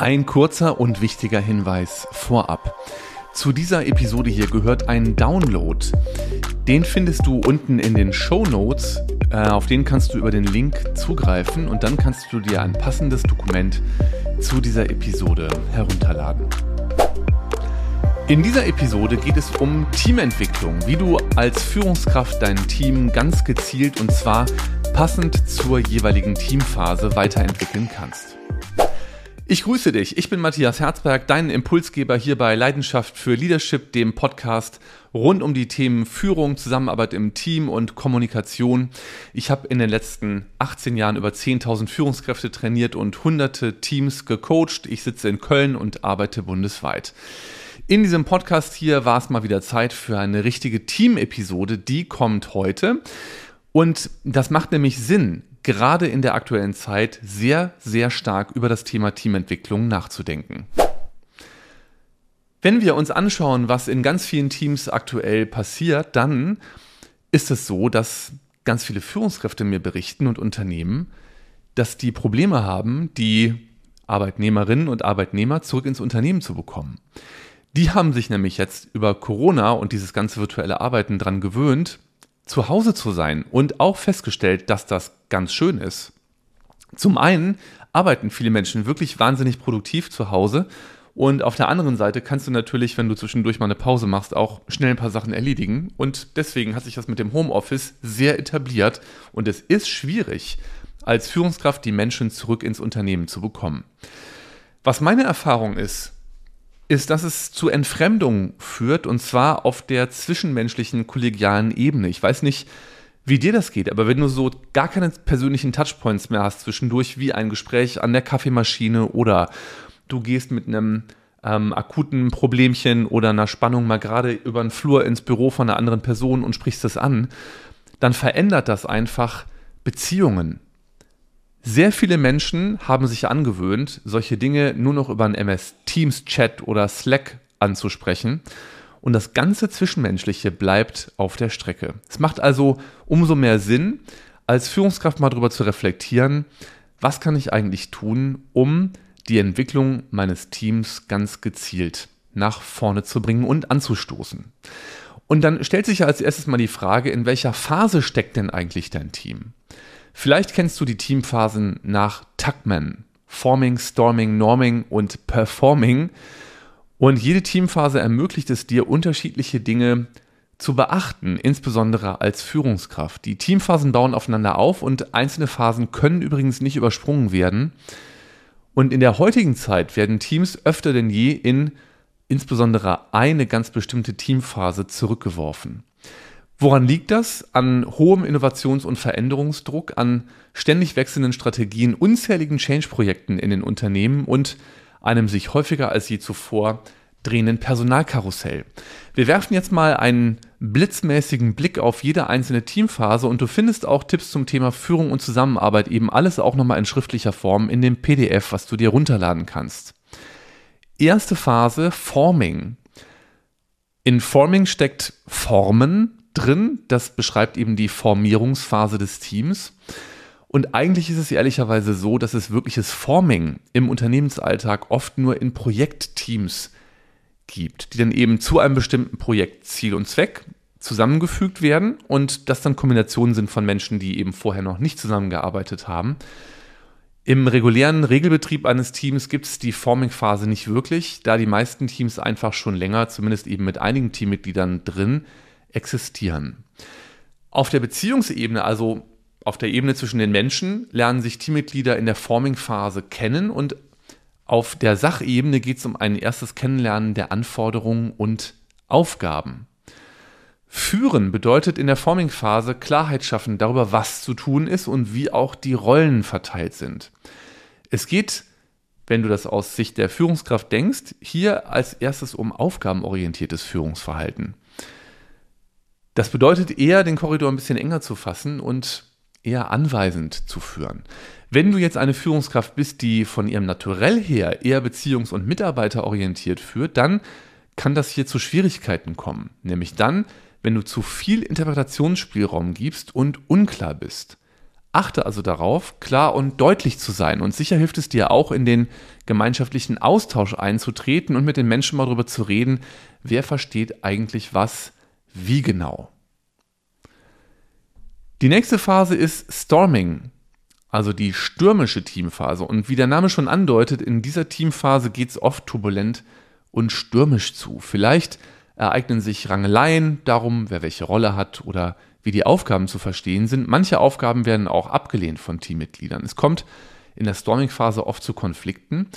Ein kurzer und wichtiger Hinweis vorab. Zu dieser Episode hier gehört ein Download. Den findest du unten in den Show Notes. Äh, auf den kannst du über den Link zugreifen und dann kannst du dir ein passendes Dokument zu dieser Episode herunterladen. In dieser Episode geht es um Teamentwicklung, wie du als Führungskraft dein Team ganz gezielt und zwar passend zur jeweiligen Teamphase weiterentwickeln kannst. Ich grüße dich. Ich bin Matthias Herzberg, dein Impulsgeber hier bei Leidenschaft für Leadership, dem Podcast rund um die Themen Führung, Zusammenarbeit im Team und Kommunikation. Ich habe in den letzten 18 Jahren über 10.000 Führungskräfte trainiert und hunderte Teams gecoacht. Ich sitze in Köln und arbeite bundesweit. In diesem Podcast hier war es mal wieder Zeit für eine richtige Team-Episode. Die kommt heute. Und das macht nämlich Sinn, gerade in der aktuellen Zeit sehr, sehr stark über das Thema Teamentwicklung nachzudenken. Wenn wir uns anschauen, was in ganz vielen Teams aktuell passiert, dann ist es so, dass ganz viele Führungskräfte mir berichten und Unternehmen, dass die Probleme haben, die Arbeitnehmerinnen und Arbeitnehmer zurück ins Unternehmen zu bekommen. Die haben sich nämlich jetzt über Corona und dieses ganze virtuelle Arbeiten dran gewöhnt, zu Hause zu sein und auch festgestellt, dass das ganz schön ist. Zum einen arbeiten viele Menschen wirklich wahnsinnig produktiv zu Hause und auf der anderen Seite kannst du natürlich, wenn du zwischendurch mal eine Pause machst, auch schnell ein paar Sachen erledigen. Und deswegen hat sich das mit dem Homeoffice sehr etabliert und es ist schwierig, als Führungskraft die Menschen zurück ins Unternehmen zu bekommen. Was meine Erfahrung ist, ist, dass es zu Entfremdung führt und zwar auf der zwischenmenschlichen kollegialen Ebene. Ich weiß nicht, wie dir das geht, aber wenn du so gar keine persönlichen Touchpoints mehr hast zwischendurch, wie ein Gespräch an der Kaffeemaschine oder du gehst mit einem ähm, akuten Problemchen oder einer Spannung mal gerade über den Flur ins Büro von einer anderen Person und sprichst das an, dann verändert das einfach Beziehungen. Sehr viele Menschen haben sich angewöhnt, solche Dinge nur noch über einen MS Teams Chat oder Slack anzusprechen. Und das ganze Zwischenmenschliche bleibt auf der Strecke. Es macht also umso mehr Sinn, als Führungskraft mal darüber zu reflektieren, was kann ich eigentlich tun, um die Entwicklung meines Teams ganz gezielt nach vorne zu bringen und anzustoßen. Und dann stellt sich ja als erstes mal die Frage, in welcher Phase steckt denn eigentlich dein Team? Vielleicht kennst du die Teamphasen nach Tuckman, Forming, Storming, Norming und Performing. Und jede Teamphase ermöglicht es dir, unterschiedliche Dinge zu beachten, insbesondere als Führungskraft. Die Teamphasen bauen aufeinander auf und einzelne Phasen können übrigens nicht übersprungen werden. Und in der heutigen Zeit werden Teams öfter denn je in insbesondere eine ganz bestimmte Teamphase zurückgeworfen. Woran liegt das? An hohem Innovations- und Veränderungsdruck, an ständig wechselnden Strategien, unzähligen Change-Projekten in den Unternehmen und einem sich häufiger als je zuvor drehenden Personalkarussell. Wir werfen jetzt mal einen blitzmäßigen Blick auf jede einzelne Teamphase und du findest auch Tipps zum Thema Führung und Zusammenarbeit, eben alles auch nochmal in schriftlicher Form in dem PDF, was du dir runterladen kannst. Erste Phase, Forming. In Forming steckt Formen, drin. Das beschreibt eben die Formierungsphase des Teams. Und eigentlich ist es ehrlicherweise so, dass es wirkliches Forming im Unternehmensalltag oft nur in Projektteams gibt, die dann eben zu einem bestimmten Projekt Ziel und Zweck zusammengefügt werden und das dann Kombinationen sind von Menschen, die eben vorher noch nicht zusammengearbeitet haben. Im regulären Regelbetrieb eines Teams gibt es die Forming-Phase nicht wirklich, da die meisten Teams einfach schon länger, zumindest eben mit einigen Teammitgliedern drin, existieren. Auf der Beziehungsebene, also auf der Ebene zwischen den Menschen, lernen sich Teammitglieder in der Forming-Phase kennen und auf der Sachebene geht es um ein erstes Kennenlernen der Anforderungen und Aufgaben. Führen bedeutet in der Forming-Phase Klarheit schaffen darüber, was zu tun ist und wie auch die Rollen verteilt sind. Es geht, wenn du das aus Sicht der Führungskraft denkst, hier als erstes um aufgabenorientiertes Führungsverhalten. Das bedeutet eher, den Korridor ein bisschen enger zu fassen und eher anweisend zu führen. Wenn du jetzt eine Führungskraft bist, die von ihrem Naturell her eher beziehungs- und mitarbeiterorientiert führt, dann kann das hier zu Schwierigkeiten kommen. Nämlich dann, wenn du zu viel Interpretationsspielraum gibst und unklar bist. Achte also darauf, klar und deutlich zu sein. Und sicher hilft es dir auch, in den gemeinschaftlichen Austausch einzutreten und mit den Menschen mal darüber zu reden, wer versteht eigentlich was, wie genau. Die nächste Phase ist Storming, also die stürmische Teamphase. Und wie der Name schon andeutet, in dieser Teamphase geht es oft turbulent und stürmisch zu. Vielleicht ereignen sich Rangeleien darum, wer welche Rolle hat oder wie die Aufgaben zu verstehen sind. Manche Aufgaben werden auch abgelehnt von Teammitgliedern. Es kommt in der Storming-Phase oft zu Konflikten.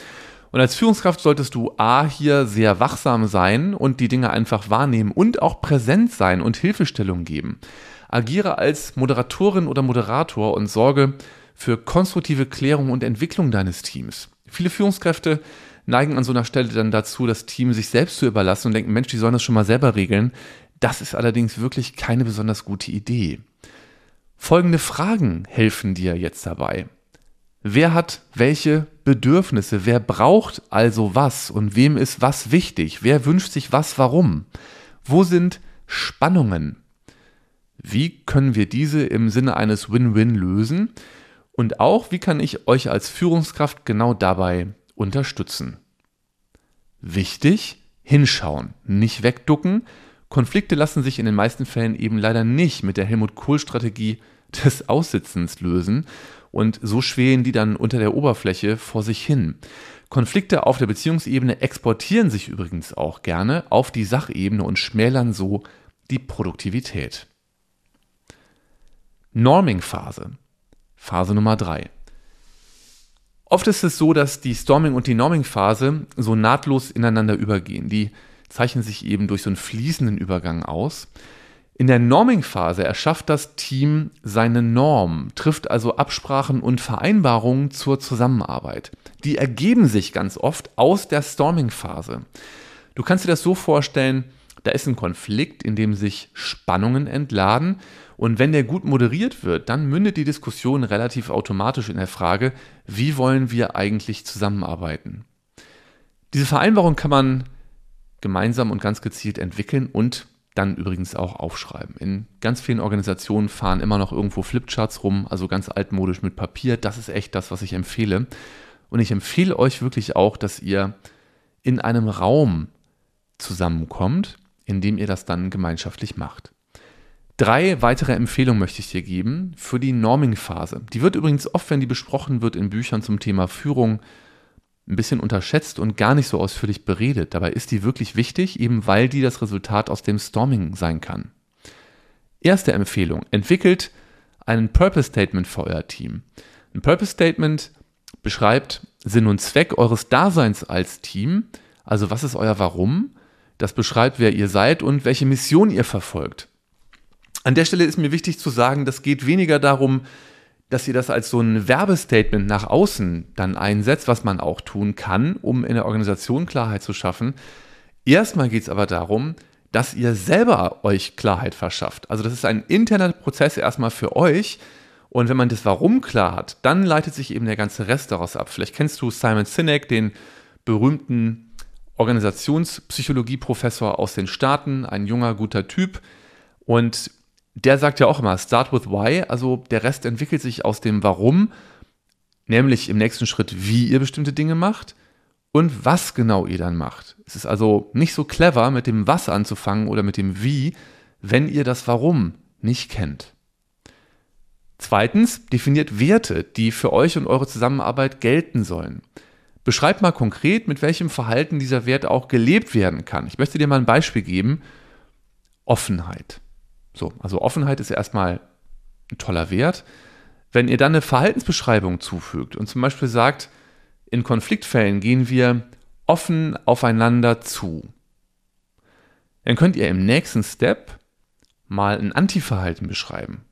Und als Führungskraft solltest du A hier sehr wachsam sein und die Dinge einfach wahrnehmen und auch präsent sein und Hilfestellung geben. Agiere als Moderatorin oder Moderator und sorge für konstruktive Klärung und Entwicklung deines Teams. Viele Führungskräfte neigen an so einer Stelle dann dazu, das Team sich selbst zu überlassen und denken, Mensch, die sollen das schon mal selber regeln. Das ist allerdings wirklich keine besonders gute Idee. Folgende Fragen helfen dir jetzt dabei. Wer hat welche Bedürfnisse? Wer braucht also was? Und wem ist was wichtig? Wer wünscht sich was warum? Wo sind Spannungen? Wie können wir diese im Sinne eines Win-Win lösen? Und auch, wie kann ich euch als Führungskraft genau dabei unterstützen? Wichtig, hinschauen, nicht wegducken, Konflikte lassen sich in den meisten Fällen eben leider nicht mit der Helmut Kohl-Strategie des Aussitzens lösen und so schwelen die dann unter der Oberfläche vor sich hin. Konflikte auf der Beziehungsebene exportieren sich übrigens auch gerne auf die Sachebene und schmälern so die Produktivität. Norming-Phase. Phase Nummer 3. Oft ist es so, dass die Storming- und die Norming-Phase so nahtlos ineinander übergehen. Die zeichnen sich eben durch so einen fließenden Übergang aus. In der Norming-Phase erschafft das Team seine Norm, trifft also Absprachen und Vereinbarungen zur Zusammenarbeit. Die ergeben sich ganz oft aus der Storming-Phase. Du kannst dir das so vorstellen, da ist ein Konflikt, in dem sich Spannungen entladen und wenn der gut moderiert wird, dann mündet die Diskussion relativ automatisch in der Frage, wie wollen wir eigentlich zusammenarbeiten. Diese Vereinbarung kann man gemeinsam und ganz gezielt entwickeln und dann übrigens auch aufschreiben. In ganz vielen Organisationen fahren immer noch irgendwo Flipcharts rum, also ganz altmodisch mit Papier. Das ist echt das, was ich empfehle. Und ich empfehle euch wirklich auch, dass ihr in einem Raum zusammenkommt, in dem ihr das dann gemeinschaftlich macht. Drei weitere Empfehlungen möchte ich dir geben für die Norming-Phase. Die wird übrigens oft, wenn die besprochen wird in Büchern zum Thema Führung, ein bisschen unterschätzt und gar nicht so ausführlich beredet. Dabei ist die wirklich wichtig, eben weil die das Resultat aus dem Storming sein kann. Erste Empfehlung, entwickelt ein Purpose Statement für euer Team. Ein Purpose Statement beschreibt Sinn und Zweck eures Daseins als Team, also was ist euer Warum, das beschreibt, wer ihr seid und welche Mission ihr verfolgt. An der Stelle ist mir wichtig zu sagen, das geht weniger darum, dass ihr das als so ein Werbestatement nach außen dann einsetzt, was man auch tun kann, um in der Organisation Klarheit zu schaffen. Erstmal geht es aber darum, dass ihr selber euch Klarheit verschafft. Also das ist ein interner Prozess erstmal für euch. Und wenn man das Warum klar hat, dann leitet sich eben der ganze Rest daraus ab. Vielleicht kennst du Simon Sinek, den berühmten Organisationspsychologie-Professor aus den Staaten, ein junger, guter Typ. Und der sagt ja auch immer, start with why, also der Rest entwickelt sich aus dem Warum, nämlich im nächsten Schritt, wie ihr bestimmte Dinge macht und was genau ihr dann macht. Es ist also nicht so clever, mit dem Was anzufangen oder mit dem Wie, wenn ihr das Warum nicht kennt. Zweitens, definiert Werte, die für euch und eure Zusammenarbeit gelten sollen. Beschreibt mal konkret, mit welchem Verhalten dieser Wert auch gelebt werden kann. Ich möchte dir mal ein Beispiel geben. Offenheit. So, also Offenheit ist erstmal ein toller Wert. Wenn ihr dann eine Verhaltensbeschreibung zufügt und zum Beispiel sagt, in Konfliktfällen gehen wir offen aufeinander zu, dann könnt ihr im nächsten Step mal ein Antiverhalten beschreiben.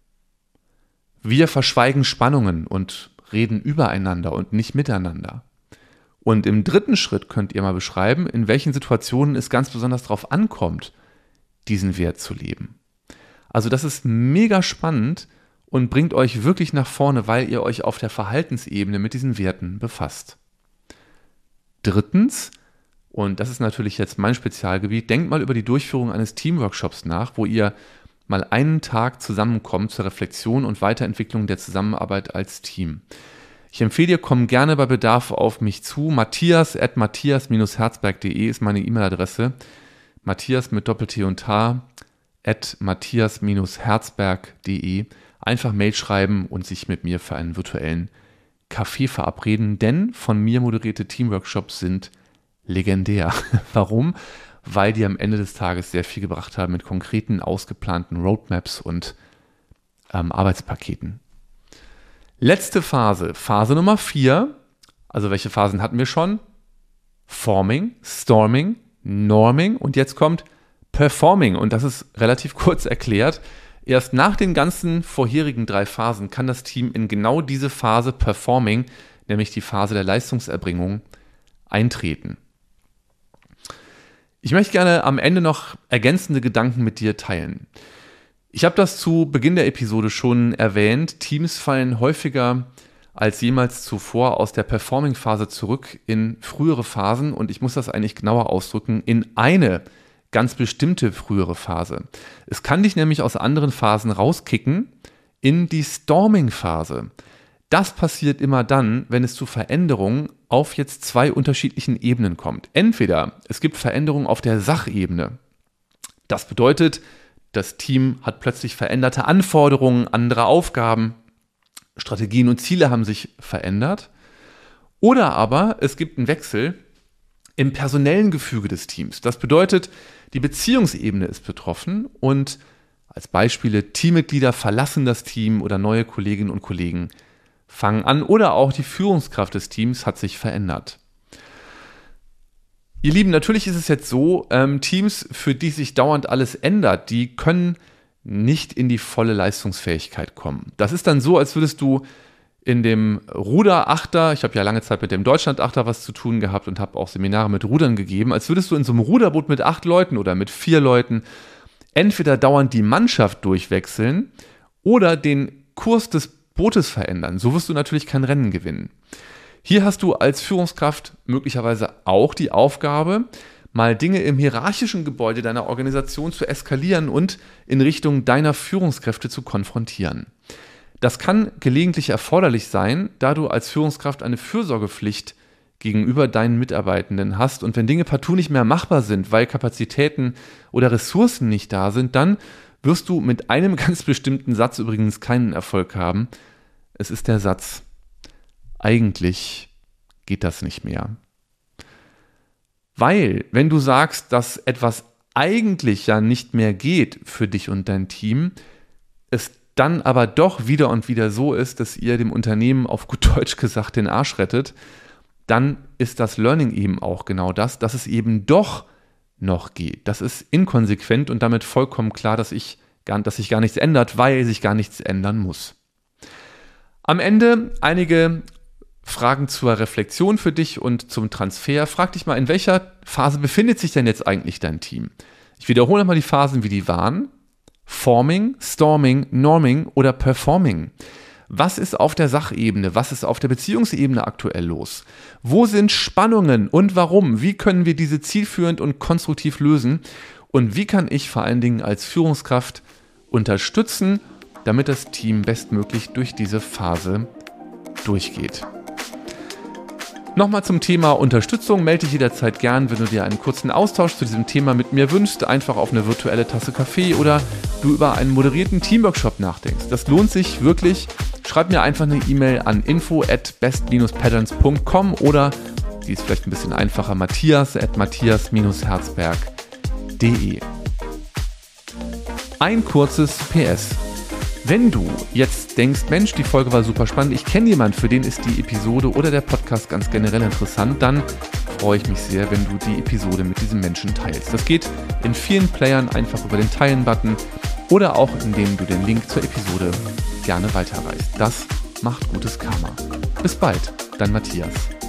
Wir verschweigen Spannungen und reden übereinander und nicht miteinander. Und im dritten Schritt könnt ihr mal beschreiben, in welchen Situationen es ganz besonders darauf ankommt, diesen Wert zu leben. Also das ist mega spannend und bringt euch wirklich nach vorne, weil ihr euch auf der Verhaltensebene mit diesen Werten befasst. Drittens, und das ist natürlich jetzt mein Spezialgebiet, denkt mal über die Durchführung eines Teamworkshops nach, wo ihr mal einen Tag zusammenkommen zur Reflexion und Weiterentwicklung der Zusammenarbeit als Team. Ich empfehle dir, komm gerne bei Bedarf auf mich zu. Matthias at matthias-herzberg.de ist meine E-Mail-Adresse. Matthias mit Doppel-T und H at matthias-herzberg.de. Einfach Mail schreiben und sich mit mir für einen virtuellen Kaffee verabreden, denn von mir moderierte Teamworkshops sind legendär. Warum? Weil die am Ende des Tages sehr viel gebracht haben mit konkreten, ausgeplanten Roadmaps und ähm, Arbeitspaketen. Letzte Phase, Phase Nummer 4. Also welche Phasen hatten wir schon? Forming, Storming, Norming und jetzt kommt Performing. Und das ist relativ kurz erklärt. Erst nach den ganzen vorherigen drei Phasen kann das Team in genau diese Phase Performing, nämlich die Phase der Leistungserbringung, eintreten. Ich möchte gerne am Ende noch ergänzende Gedanken mit dir teilen. Ich habe das zu Beginn der Episode schon erwähnt. Teams fallen häufiger als jemals zuvor aus der Performing-Phase zurück in frühere Phasen und ich muss das eigentlich genauer ausdrücken, in eine ganz bestimmte frühere Phase. Es kann dich nämlich aus anderen Phasen rauskicken in die Storming-Phase. Das passiert immer dann, wenn es zu Veränderungen auf jetzt zwei unterschiedlichen Ebenen kommt. Entweder es gibt Veränderungen auf der Sachebene. Das bedeutet, das Team hat plötzlich veränderte Anforderungen, andere Aufgaben, Strategien und Ziele haben sich verändert. Oder aber es gibt einen Wechsel im personellen Gefüge des Teams. Das bedeutet, die Beziehungsebene ist betroffen und als Beispiele Teammitglieder verlassen das Team oder neue Kolleginnen und Kollegen fangen an oder auch die Führungskraft des Teams hat sich verändert. Ihr Lieben, natürlich ist es jetzt so, ähm, Teams, für die sich dauernd alles ändert, die können nicht in die volle Leistungsfähigkeit kommen. Das ist dann so, als würdest du in dem Ruderachter, ich habe ja lange Zeit mit dem Deutschlandachter was zu tun gehabt und habe auch Seminare mit Rudern gegeben, als würdest du in so einem Ruderboot mit acht Leuten oder mit vier Leuten entweder dauernd die Mannschaft durchwechseln oder den Kurs des Bootes verändern. So wirst du natürlich kein Rennen gewinnen. Hier hast du als Führungskraft möglicherweise auch die Aufgabe, mal Dinge im hierarchischen Gebäude deiner Organisation zu eskalieren und in Richtung deiner Führungskräfte zu konfrontieren. Das kann gelegentlich erforderlich sein, da du als Führungskraft eine Fürsorgepflicht gegenüber deinen Mitarbeitenden hast und wenn Dinge partout nicht mehr machbar sind, weil Kapazitäten oder Ressourcen nicht da sind, dann wirst du mit einem ganz bestimmten Satz übrigens keinen Erfolg haben. Es ist der Satz, eigentlich geht das nicht mehr. Weil, wenn du sagst, dass etwas eigentlich ja nicht mehr geht für dich und dein Team, es dann aber doch wieder und wieder so ist, dass ihr dem Unternehmen auf gut Deutsch gesagt den Arsch rettet, dann ist das Learning eben auch genau das, dass es eben doch noch geht. Das ist inkonsequent und damit vollkommen klar, dass, ich gar, dass sich gar nichts ändert, weil sich gar nichts ändern muss. Am Ende einige Fragen zur Reflexion für dich und zum Transfer. Frag dich mal, in welcher Phase befindet sich denn jetzt eigentlich dein Team? Ich wiederhole mal die Phasen, wie die waren. Forming, Storming, Norming oder Performing? Was ist auf der Sachebene? Was ist auf der Beziehungsebene aktuell los? Wo sind Spannungen und warum? Wie können wir diese zielführend und konstruktiv lösen? Und wie kann ich vor allen Dingen als Führungskraft unterstützen, damit das Team bestmöglich durch diese Phase durchgeht? Nochmal zum Thema Unterstützung. Melde dich jederzeit gern, wenn du dir einen kurzen Austausch zu diesem Thema mit mir wünschst. Einfach auf eine virtuelle Tasse Kaffee oder du über einen moderierten Teamworkshop nachdenkst. Das lohnt sich wirklich. Schreib mir einfach eine E-Mail an info at best-patterns.com oder, die ist vielleicht ein bisschen einfacher, matthias at matthias-herzberg.de. Ein kurzes PS. Wenn du jetzt denkst, Mensch, die Folge war super spannend, ich kenne jemanden, für den ist die Episode oder der Podcast ganz generell interessant, dann freue ich mich sehr, wenn du die Episode mit diesem Menschen teilst. Das geht in vielen Playern einfach über den Teilen-Button oder auch indem du den Link zur Episode gerne weiterreichst. Das macht gutes Karma. Bis bald, dein Matthias.